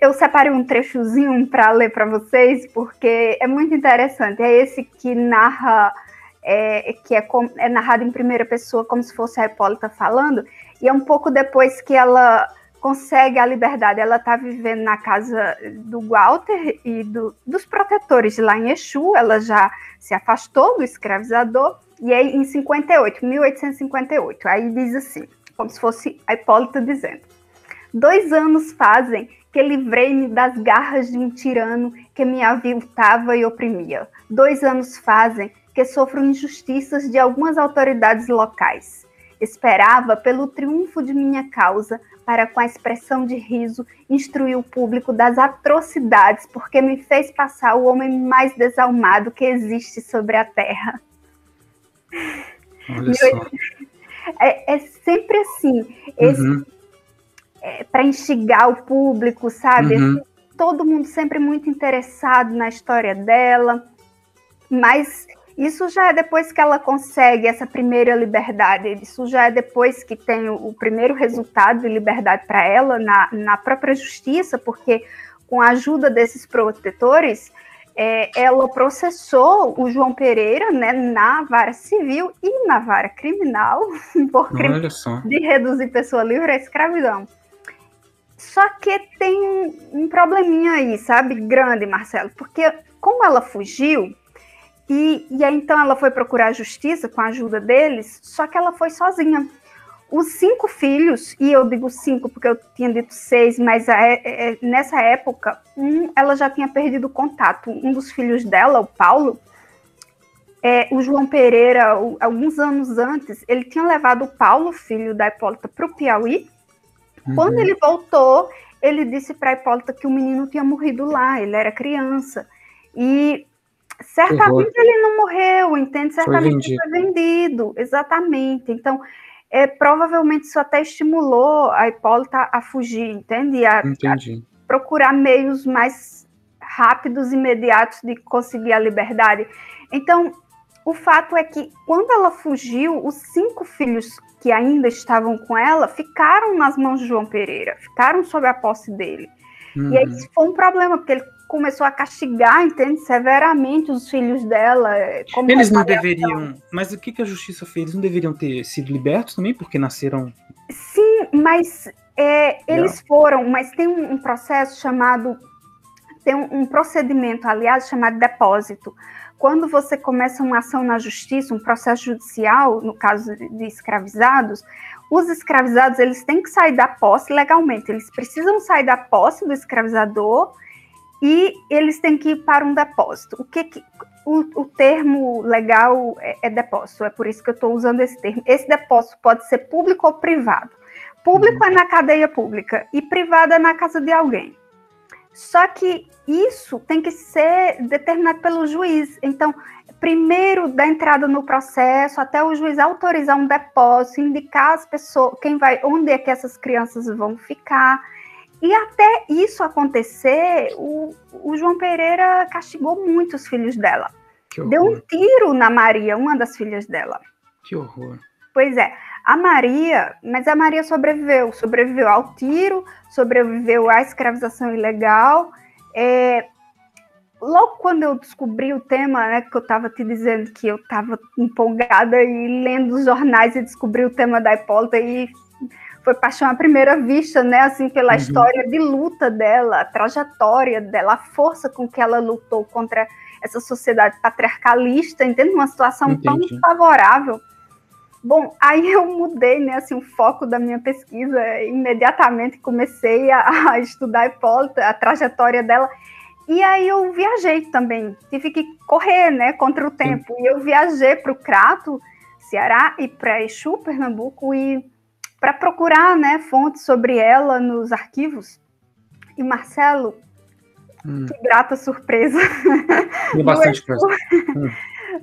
eu separei um trechozinho para ler para vocês, porque é muito interessante. É esse que narra, é, que é, é narrado em primeira pessoa, como se fosse a Hipólita falando, e é um pouco depois que ela consegue a liberdade. Ela está vivendo na casa do Walter e do, dos protetores lá em Exu, ela já se afastou do escravizador, e aí, em 58, 1858, aí diz assim, como se fosse a Hipólita dizendo: Dois anos fazem que livrei-me das garras de um tirano que me aviltava e oprimia. Dois anos fazem que sofro injustiças de algumas autoridades locais. Esperava pelo triunfo de minha causa para, com a expressão de riso, instruir o público das atrocidades, porque me fez passar o homem mais desalmado que existe sobre a terra. Olha só. É, é sempre assim, uhum. É, para instigar o público, sabe? Uhum. Assim, todo mundo sempre muito interessado na história dela, mas isso já é depois que ela consegue essa primeira liberdade, isso já é depois que tem o, o primeiro resultado de liberdade para ela na, na própria justiça, porque com a ajuda desses protetores, é, ela processou o João Pereira né, na vara civil e na vara criminal por crime de reduzir pessoa livre à escravidão. Só que tem um, probleminha aí, sabe, grande, Marcelo, porque como ela fugiu, e, e aí então ela foi procurar justiça com a ajuda deles, só que ela foi sozinha os cinco filhos, e eu digo cinco porque eu tinha dito seis, mas é, é, nessa época, um, ela já tinha perdido contato. Um dos filhos dela, o Paulo, é, o João Pereira, o, alguns anos antes, ele tinha levado o Paulo, filho da Hipólita, para o Piauí. Uhum. Quando ele voltou, ele disse para a Hipólita que o menino tinha morrido lá, ele era criança. E certamente ele não morreu, entende? Certamente foi vendido. foi vendido, exatamente. Então, é, provavelmente isso até estimulou a Hipólita a fugir, entende? A, Entendi. A procurar meios mais rápidos e imediatos de conseguir a liberdade. Então, o fato é que quando ela fugiu, os cinco filhos que ainda estavam com ela ficaram nas mãos de João Pereira, ficaram sob a posse dele. Uhum. E aí isso foi um problema, porque ele começou a castigar, entende, severamente os filhos dela. Eh, Eles não deveriam. Mas o que, que a justiça fez? Eles não deveriam ter sido libertos também, porque nasceram. Sim, mas é, eles foram, mas tem um, um processo chamado. Tem um, um procedimento, aliás, chamado depósito. Quando você começa uma ação na justiça, um processo judicial, no caso de escravizados, os escravizados eles têm que sair da posse legalmente, eles precisam sair da posse do escravizador e eles têm que ir para um depósito. O que, que o, o, termo legal é, é, depósito, é por isso que eu estou usando esse termo. Esse depósito pode ser público ou privado. Público uhum. é na cadeia pública e privado é na casa de alguém. Só que isso tem que ser determinado pelo juiz. Então, primeiro da entrada no processo, até o juiz autorizar um depósito, indicar as pessoas, quem vai, onde é que essas crianças vão ficar. E até isso acontecer, o, o João Pereira castigou muito os filhos dela. deu um tiro na Maria, uma das filhas dela. Que horror. Pois é, a Maria, mas a Maria sobreviveu, sobreviveu ao tiro, sobreviveu à escravização ilegal. É, logo quando eu descobri o tema, né, que eu estava te dizendo que eu estava empolgada e lendo os jornais e descobri o tema da Hipólita e foi paixão à primeira vista, né, assim, pela uhum. história de luta dela, a trajetória dela, a força com que ela lutou contra essa sociedade patriarcalista, entende? Uma situação Entendi. tão favorável. Bom, aí eu mudei, né, assim, o foco da minha pesquisa, imediatamente comecei a, a estudar Hipólita, a trajetória dela, e aí eu viajei também, tive que correr, né, contra o tempo. E eu viajei para o Crato, Ceará, e para Exu, Pernambuco, e para procurar, né, fontes sobre ela nos arquivos. E Marcelo, hum. que grata surpresa. Tem bastante coisa. Hum.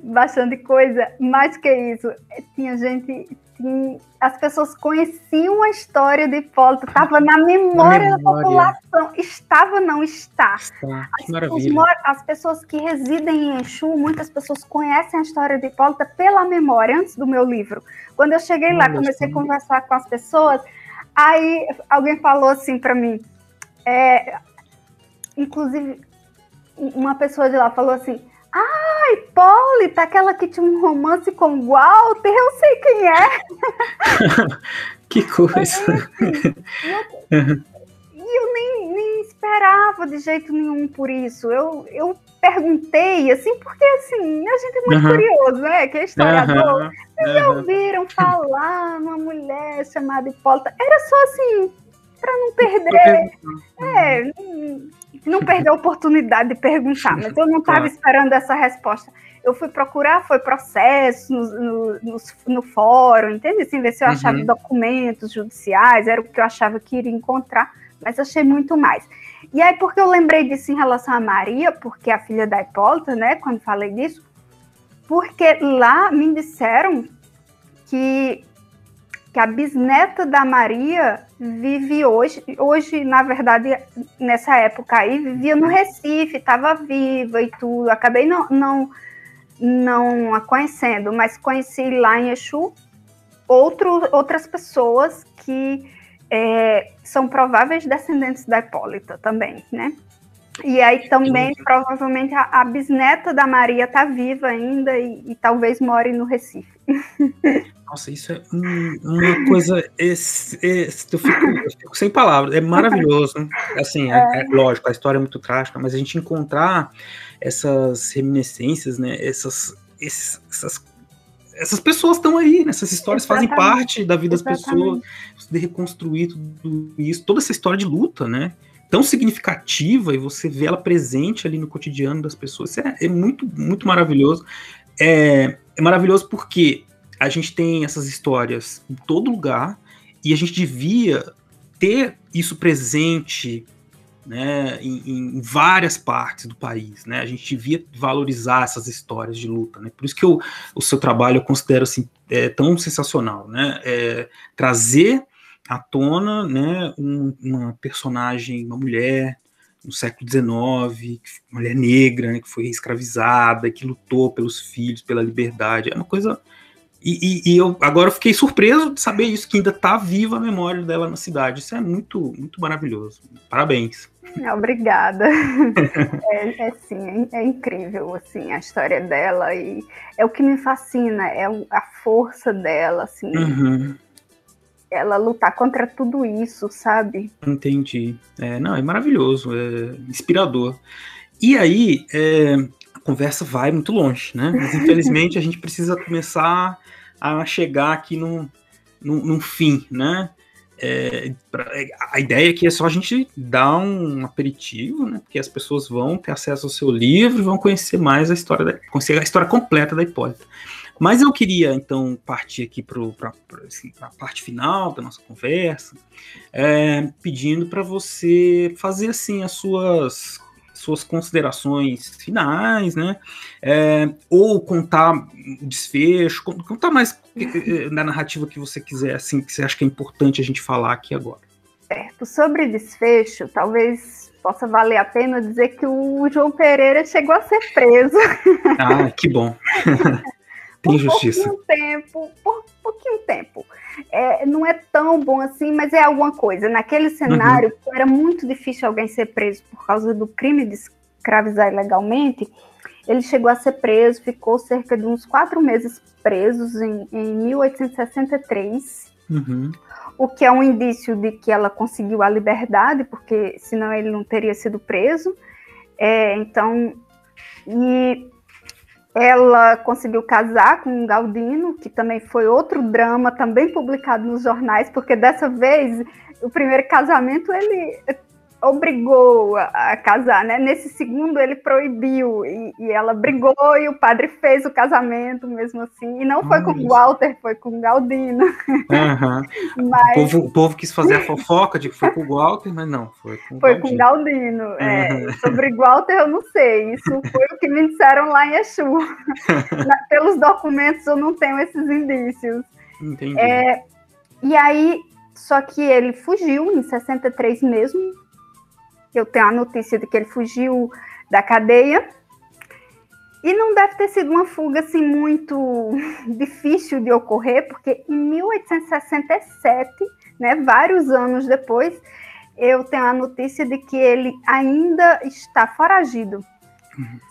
Bastante coisa. Mais que isso, tinha gente assim, as pessoas conheciam a história de Hipólito, estava na memória, memória, da população. Estava, não está. está. As, as, pessoas que residem em Exu, muitas pessoas conhecem a história de Hipólito pela memória, antes do meu livro. Quando eu cheguei lá, comecei a conversar com as pessoas, aí alguém falou assim para mim, é, inclusive, uma pessoa de lá falou assim, ah, Hipólita, aquela que tinha um romance com Walter, eu sei quem é. que coisa. E eu, eu nem, nem, esperava de jeito nenhum por isso. Eu, eu perguntei, assim, porque assim, a gente é muito uhum. curioso, né? Que é historiador. Uhum. Vocês já ouviram falar numa mulher chamada Hipólita? Era só assim, para não perder. É, não perder a oportunidade de perguntar, mas eu não estava esperando essa resposta. Eu fui procurar, foi processo no, no, no fórum, entende? Assim, ver se eu uhum. achava documentos judiciais, era o que eu achava que iria encontrar, mas achei muito mais. E aí, porque eu lembrei disso em relação a Maria, porque é a filha da Hipólita, né, quando falei disso, porque lá me disseram que que a bisneta da Maria vive hoje, hoje, na verdade, nessa época aí, vivia no Recife, estava viva e tudo. Acabei não, não, não a conhecendo, mas conheci lá em Exu outro, outras pessoas que é, são prováveis descendentes da Hipólita também, né? E aí também, provavelmente, a, a bisneta da Maria está viva ainda e, e talvez more no Recife. Nossa, isso é um, uma coisa. Esse, esse, eu, fico, eu, fico, sem palavras. É maravilhoso. Assim, é, é, lógico, a história é muito trágica, mas a gente encontrar essas reminiscências, né? Essas, esses, essas, essas pessoas estão aí, né, histórias Exatamente. fazem parte da vida das pessoas. De reconstruir tudo isso, toda essa história de luta, né? Tão significativa e você vê ela presente ali no cotidiano das pessoas. É, é muito, muito maravilhoso. É, é maravilhoso porque a gente tem essas histórias em todo lugar e a gente devia ter isso presente né, em, em, várias partes do país, né? A gente devia valorizar essas histórias de luta, né? Por isso que eu, o seu trabalho eu considero assim é, tão sensacional, né? É, trazer à tona, né, um, uma personagem, uma mulher no século XIX, mulher negra, né, que foi escravizada, que lutou pelos filhos, pela liberdade, é uma coisa e, e, e, eu agora fiquei surpreso de saber isso, que ainda está viva a memória dela na cidade. Isso é muito, muito maravilhoso. Parabéns. Obrigada. é, é, sim, é, é, incrível assim a história dela e é o que me fascina, é a força dela, assim. Uhum. Ela lutar contra tudo isso, sabe? Entendi. É, não, é maravilhoso, é inspirador. E aí, é, a conversa vai muito longe, né? Mas infelizmente a gente precisa começar a chegar aqui num, num, num fim, né? É, pra, a ideia aqui é só a gente dar um aperitivo, né? Porque as pessoas vão ter acesso ao seu livro vão conhecer mais a história, da, conhecer a história completa da Hipólita. Mas eu queria, então, partir aqui para assim, a parte final da nossa conversa, é, pedindo para você fazer, assim, as suas suas considerações finais, né? É, ou contar o desfecho, contar mais eh, da narrativa que você quiser, assim, que você acha que é importante a gente falar aqui agora. Certo. Sobre desfecho, talvez possa valer a pena dizer que o João Pereira chegou a ser preso. Ah, que bom. Tem por justiça. pouquinho tempo, por pouquinho tempo. É, não é tão bom assim, mas é alguma coisa. Naquele cenário, era muito difícil alguém ser preso por causa do crime de escravizar ilegalmente. Ele chegou a ser preso, ficou cerca de uns quatro meses presos em, em 1863 Uhum. o que é um indício de que ela conseguiu a liberdade, porque senão ele não teria sido preso. É, então, e ela conseguiu casar com um Galdino, que também foi outro drama, também publicado nos jornais, porque dessa vez o primeiro casamento ele obrigou a, a casar, né? Nesse segundo ele proibiu e, e ela brigou e o padre fez o casamento mesmo assim. E não foi Olha com isso. Walter, foi com Galdino. O, Mas povo, o povo quis fazer a fofoca de que foi com o Walter, mas não, foi com o Foi com Galdino. Galdino. É, Uhum. sobre Walter eu não sei. Isso foi o que me disseram lá em Exu. Pelos documentos eu não tenho esses indícios. Entendi. É, e aí, só que ele fugiu em 63 mesmo. Eu tenho a notícia de que ele fugiu da cadeia. E não deve ter sido uma fuga assim muito difícil de ocorrer, porque em 1867, né, vários anos depois, eu tenho a notícia de que ele ainda está foragido.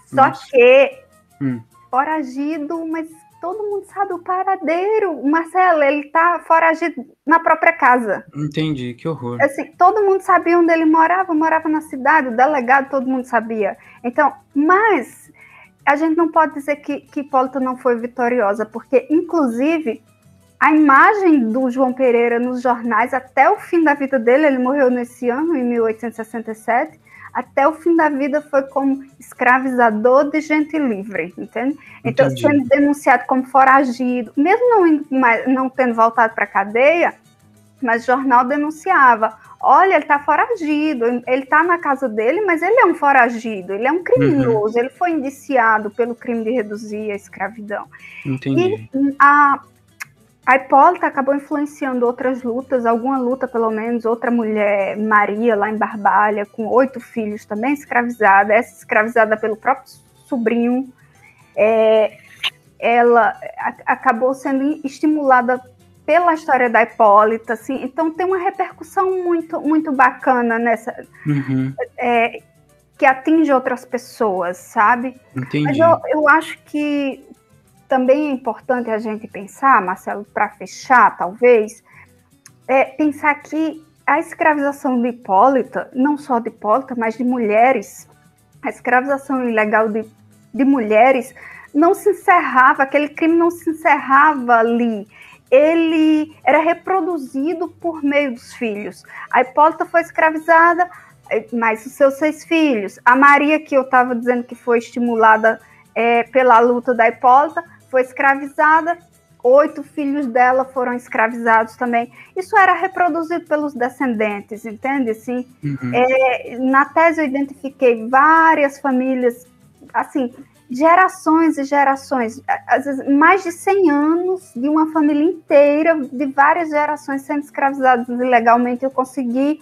Só Nossa. que Hum. foragido, mas todo mundo sabe o paradeiro. O Marcelo, ele tá foragido na própria casa. Entendi, que horror. Assim, todo mundo sabia onde ele morava, morava na cidade, o delegado, todo mundo sabia. Então, mas a gente não pode dizer que, que Hipólita não foi vitoriosa, porque, inclusive, a imagem do João Pereira nos jornais, até o fim da vida dele, ele morreu nesse ano, em 1867, até o fim da vida foi como escravizador de gente livre, entende? Então, Entendi. sendo denunciado como foragido, mesmo não, não tendo voltado para a cadeia, mas o jornal denunciava: olha, ele está foragido, ele está na casa dele, mas ele é um foragido, ele é um criminoso, ele foi indiciado pelo crime de reduzir a escravidão. Entendi. E a, a Hipólita acabou influenciando outras lutas, alguma luta pelo menos, outra mulher, Maria, lá em Barbalha, com oito filhos também escravizada, essa escravizada pelo próprio sobrinho, é, ela a- acabou sendo estimulada pela história da Hipólita, assim, então tem uma repercussão muito, muito bacana nessa, Uhum. é, que atinge outras pessoas, sabe? Mas Entendi. eu, eu acho que também é importante a gente pensar, Marcelo, para fechar, talvez, é pensar que a escravização de Hipólita, não só de Hipólita, mas de mulheres, a escravização ilegal de, de mulheres não se encerrava, aquele crime não se encerrava ali. Ele era reproduzido por meio dos filhos. A Hipólita foi escravizada, eh, mas os seus seis filhos. A Maria, que eu estava dizendo que foi estimulada é, pela luta da Hipólita, foi escravizada. Oito filhos dela foram escravizados também. Isso era reproduzido pelos descendentes, entende? Assim, Uhum. é, na tese eu identifiquei várias famílias, assim, gerações e gerações, às vezes mais de 100 anos de uma família inteira, de várias gerações sendo escravizadas ilegalmente. Eu consegui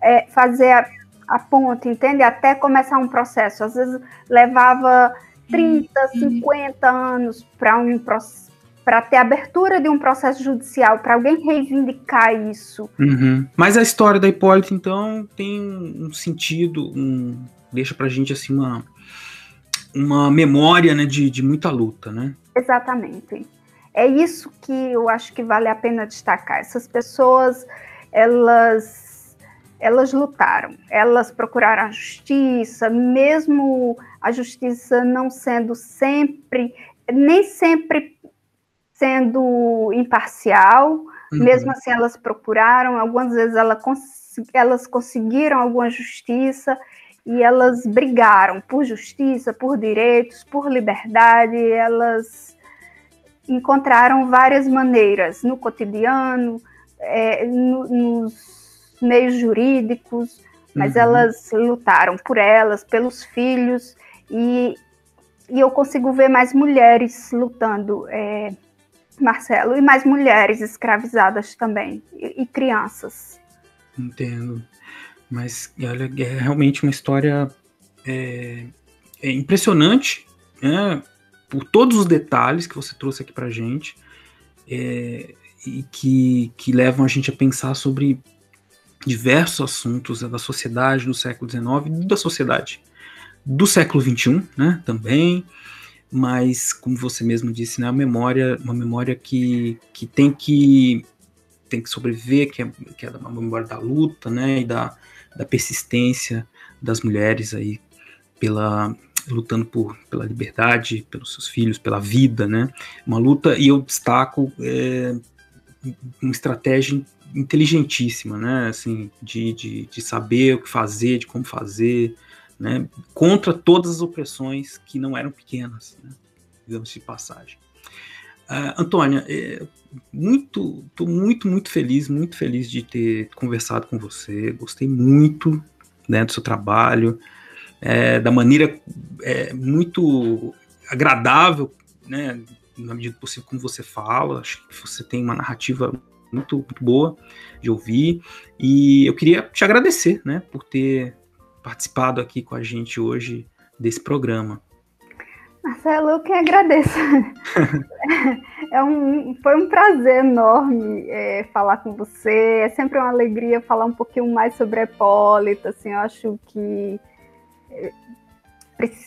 é, fazer a, a ponte, entende? Até começar um processo. Às vezes levava 30, 50 anos para um para ter abertura de um processo judicial, para alguém reivindicar isso. Uhum. Mas a história da Hipólita, então, tem um sentido, um, deixa pra gente assim uma, uma memória né, de, de muita luta, né? Exatamente. É isso que eu acho que vale a pena destacar. Essas pessoas, elas, elas lutaram, elas procuraram a justiça, mesmo a justiça não sendo sempre, nem sempre sendo imparcial, Uhum. mesmo assim elas procuraram, algumas vezes ela cons- elas conseguiram alguma justiça e elas brigaram por justiça, por direitos, por liberdade, elas encontraram várias maneiras no cotidiano, é, no- nos meios jurídicos, mas Uhum. elas lutaram por elas, pelos filhos, e, e eu consigo ver mais mulheres lutando, é, Marcelo, e mais mulheres escravizadas também, e, e crianças. Entendo. Mas olha, é realmente uma história é, é impressionante, né? Por todos os detalhes que você trouxe aqui pra gente. É, e que, que levam a gente a pensar sobre diversos assuntos da sociedade do século XIX e da sociedade do século XXI, né, também, mas como você mesmo disse, né, a memória, uma memória que, que tem que tem que sobreviver, que é, que é uma memória da luta, né, e da, da persistência das mulheres aí pela lutando por pela liberdade, pelos seus filhos, pela vida, né, uma luta e eu destaco é, uma estratégia inteligentíssima, né? Assim, de, de, de saber o que fazer, de como fazer, né? Contra todas as opressões que não eram pequenas, né? digamos de passagem. Uh, Antônia, é, muito, muito, muito feliz, muito feliz de ter conversado com você. Gostei muito né, do seu trabalho, é, da maneira é, muito agradável, né? na medida do possível, como você fala. Acho que você tem uma narrativa muito, muito boa de ouvir. E eu queria te agradecer, né, por ter participado aqui com a gente hoje desse programa. Marcelo, eu que agradeço. é um, foi um prazer enorme é, falar com você. É sempre uma alegria falar um pouquinho mais sobre a Hipólita. Assim, eu acho que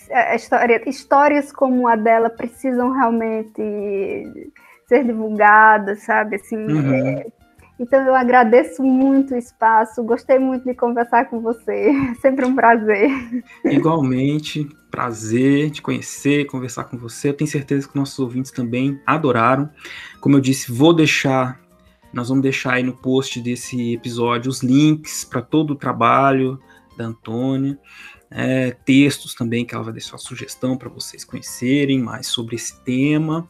é, história, histórias como a dela precisam realmente ser divulgadas, sabe? Assim, uhum. Então eu agradeço muito o espaço, gostei muito de conversar com você, sempre um prazer. Igualmente, prazer de conhecer, conversar com você. Eu tenho certeza que nossos ouvintes também adoraram. Como eu disse, vou deixar, nós vamos deixar aí no post desse episódio os links para todo o trabalho da Antônia é, textos também que ela vai deixar sugestão para vocês conhecerem mais sobre esse tema.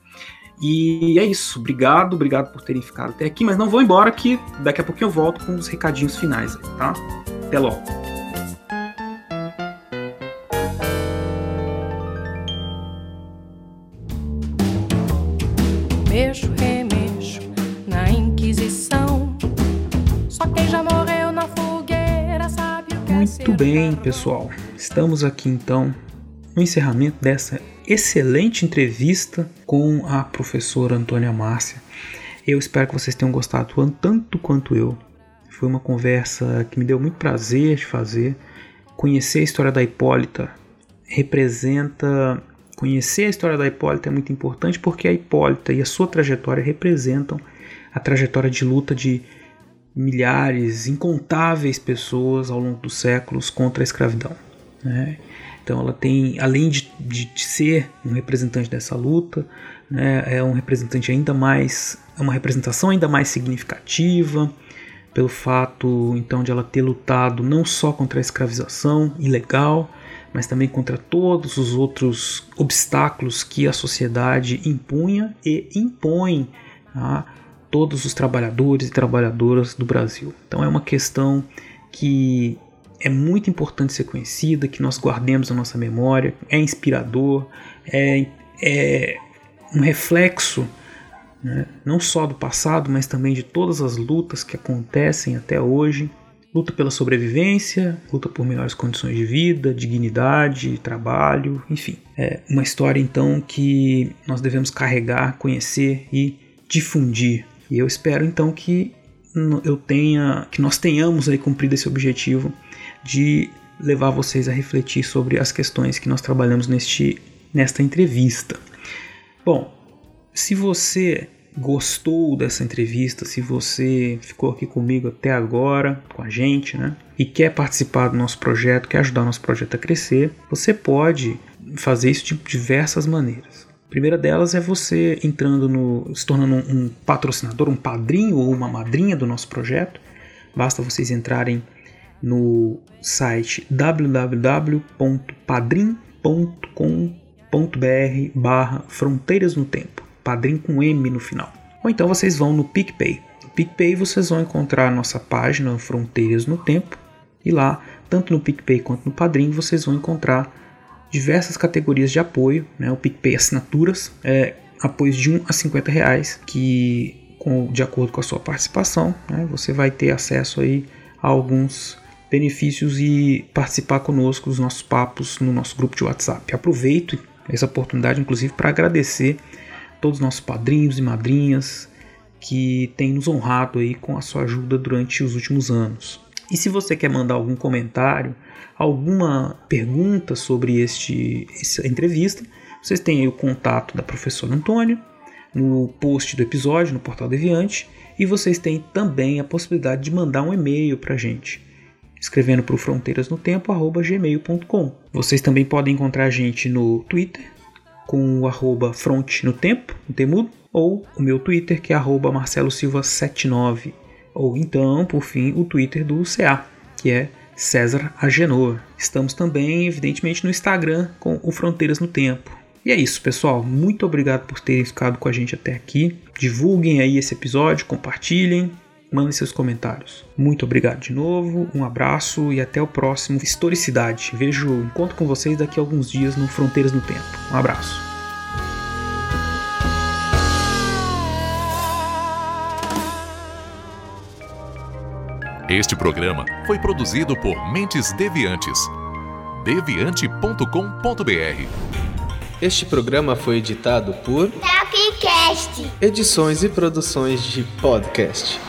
E é isso. Obrigado, obrigado por terem ficado até aqui. Mas não vou embora que daqui a pouquinho eu volto com os recadinhos finais, tá? Até logo. Mexo, remexo na Inquisição. Só quem já morreu na fogueira sabe o que é Muito bem, pessoal. Estamos aqui então no encerramento dessa excelente entrevista com a professora Antônia Márcia. Eu espero que vocês tenham gostado tanto quanto eu. Foi uma conversa que me deu muito prazer de fazer. Conhecer a história da Hipólita representa. Conhecer a história da Hipólita é muito importante porque a Hipólita e a sua trajetória representam a trajetória de luta de milhares, incontáveis pessoas ao longo dos séculos contra a escravidão. Né? Então ela tem, além de, de, de, ser um representante dessa luta, né, é um representante ainda mais, é uma representação ainda mais significativa pelo fato então de ela ter lutado não só contra a escravização ilegal, mas também contra todos os outros obstáculos que a sociedade impunha e impõe a todos os trabalhadores e trabalhadoras do Brasil. Então é uma questão que é muito importante ser conhecida, que nós guardemos a nossa memória, é inspirador, é, é um reflexo né, não só do passado, mas também de todas as lutas que acontecem até hoje. Luta pela sobrevivência, luta por melhores condições de vida, dignidade, trabalho, enfim. É uma história então que nós devemos carregar, conhecer e difundir. E eu espero então que eu tenha, que nós tenhamos aí cumprido esse objetivo de levar vocês a refletir sobre as questões que nós trabalhamos neste, nesta entrevista. Bom, se você gostou dessa entrevista, se você ficou aqui comigo até agora, com a gente, né, e quer participar do nosso projeto, quer ajudar nosso projeto a crescer, você pode fazer isso de diversas maneiras. A primeira delas é você entrando no, se tornando um patrocinador, um padrinho ou uma madrinha do nosso projeto. Basta vocês entrarem no site www.padrim.com.br barra Fronteiras no Tempo, padrim com M no final. Ou então vocês vão no PicPay. No PicPay vocês vão encontrar a nossa página Fronteiras no Tempo e lá, tanto no PicPay quanto no Padrim, vocês vão encontrar diversas categorias de apoio, né? o PicPay Assinaturas, é, apoios de 1 a 50 reais, que de acordo com a sua participação, né, você vai ter acesso aí a alguns benefícios e participar conosco dos nossos papos no nosso grupo de WhatsApp. Aproveito essa oportunidade, inclusive, para agradecer todos os nossos padrinhos e madrinhas que têm nos honrado aí com a sua ajuda durante os últimos anos. E se você quer mandar algum comentário, alguma pergunta sobre este, essa entrevista, vocês têm aí o contato da professora Antônia no post do episódio no Portal Deviante e vocês têm também a possibilidade de mandar um e-mail para a gente escrevendo para o fronteirasnotempo@gmail.com. Vocês também podem encontrar a gente no Twitter com o arroba front no tempo, no temudo, ou o meu Twitter que é arroba Marcelo Silva 79 ou então, por fim, o Twitter do CA, que é César Agenor. Estamos também, evidentemente, no Instagram com o Fronteiras no Tempo. E é isso, pessoal. Muito obrigado por terem ficado com a gente até aqui. Divulguem aí esse episódio, compartilhem, mandem seus comentários. Muito obrigado de novo, um abraço e até o próximo Historicidade. Vejo, encontro com vocês daqui a alguns dias no Fronteiras no Tempo. Um abraço. Este programa foi produzido por Mentes Deviantes. deviante.com.br. Este programa foi editado por Tapcast. Edições e Produções de Podcast.